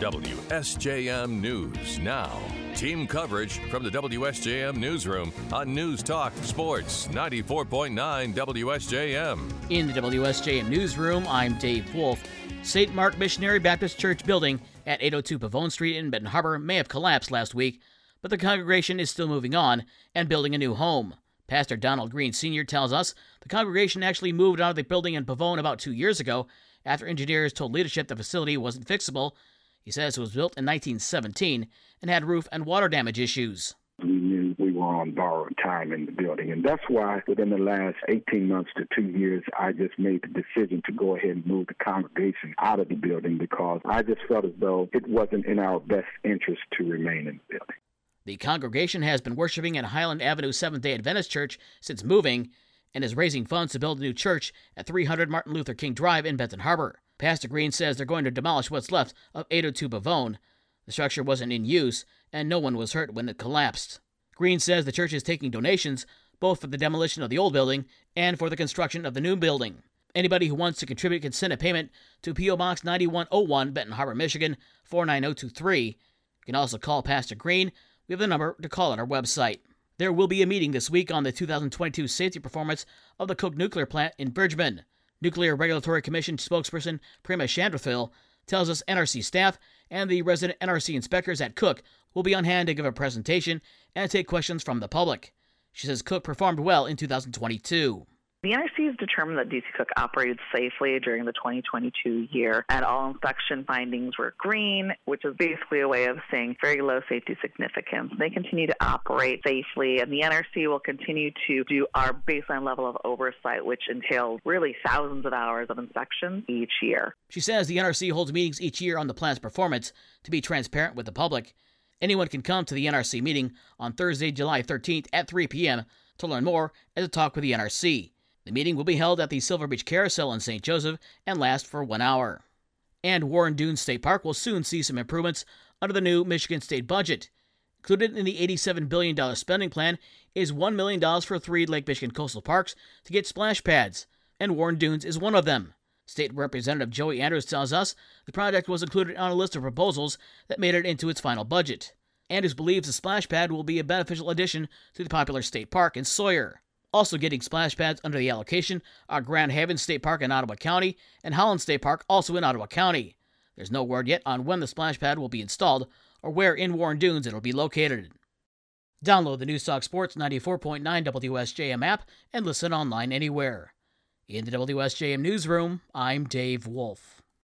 WSJM News Now. Team coverage from the WSJM Newsroom on News Talk Sports 94.9 WSJM. In the WSJM Newsroom, I'm Dave Wolf. St. Mark Missionary Baptist Church building at 802 Pavone Street in Benton Harbor may have collapsed last week, but the congregation is still moving on and building a new home. Pastor Donald Green Sr. tells us the congregation actually moved out of the building in Pavone about two years ago after engineers told leadership the facility wasn't fixable. He says it was built in 1917 and had roof and water damage issues. We knew we were on borrowed time in the building, and that's why within the last 18 months to two years, I just made the decision to go ahead and move the congregation out of the building because I just felt as though it wasn't in our best interest to remain in the building. The congregation has been worshiping at Highland Avenue Seventh day Adventist Church since moving and is raising funds to build a new church at 300 Martin Luther King Drive in Benton Harbor. Pastor Green says they're going to demolish what's left of 802 Pavone. The structure wasn't in use, and no one was hurt when it collapsed. Green says the church is taking donations both for the demolition of the old building and for the construction of the new building. Anybody who wants to contribute can send a payment to P.O. Box 9101, Benton Harbor, Michigan 49023. You can also call Pastor Green we have the number to call on our website. There will be a meeting this week on the 2022 safety performance of the Cook Nuclear Plant in Bridgman. Nuclear Regulatory Commission spokesperson Prema Chandrathil tells us NRC staff and the resident NRC inspectors at Cook will be on hand to give a presentation and take questions from the public. She says Cook performed well in 2022. The NRC has determined that DC Cook operated safely during the 2022 year, and all inspection findings were green, which is basically a way of saying very low safety significance. They continue to operate safely, and the NRC will continue to do our baseline level of oversight, which entails really thousands of hours of inspections each year. She says the NRC holds meetings each year on the plant's performance to be transparent with the public. Anyone can come to the NRC meeting on Thursday, July 13th at 3 p.m. to learn more and to talk with the NRC. The meeting will be held at the Silver Beach Carousel in St. Joseph and last for one hour. And Warren Dunes State Park will soon see some improvements under the new Michigan state budget. Included in the $87 billion spending plan is $1 million for three Lake Michigan coastal parks to get splash pads, and Warren Dunes is one of them. State Representative Joey Andrews tells us the project was included on a list of proposals that made it into its final budget. Andrews believes the splash pad will be a beneficial addition to the popular state park in Sawyer. Also getting splash pads under the allocation are Grand Haven State Park in Ottawa County and Holland State Park, also in Ottawa County. There's no word yet on when the splash pad will be installed or where in Warren Dunes it'll be located. Download the Newstalk Sports 94.9 WSJM app and listen online anywhere. In the WSJM newsroom, I'm Dave Wolf.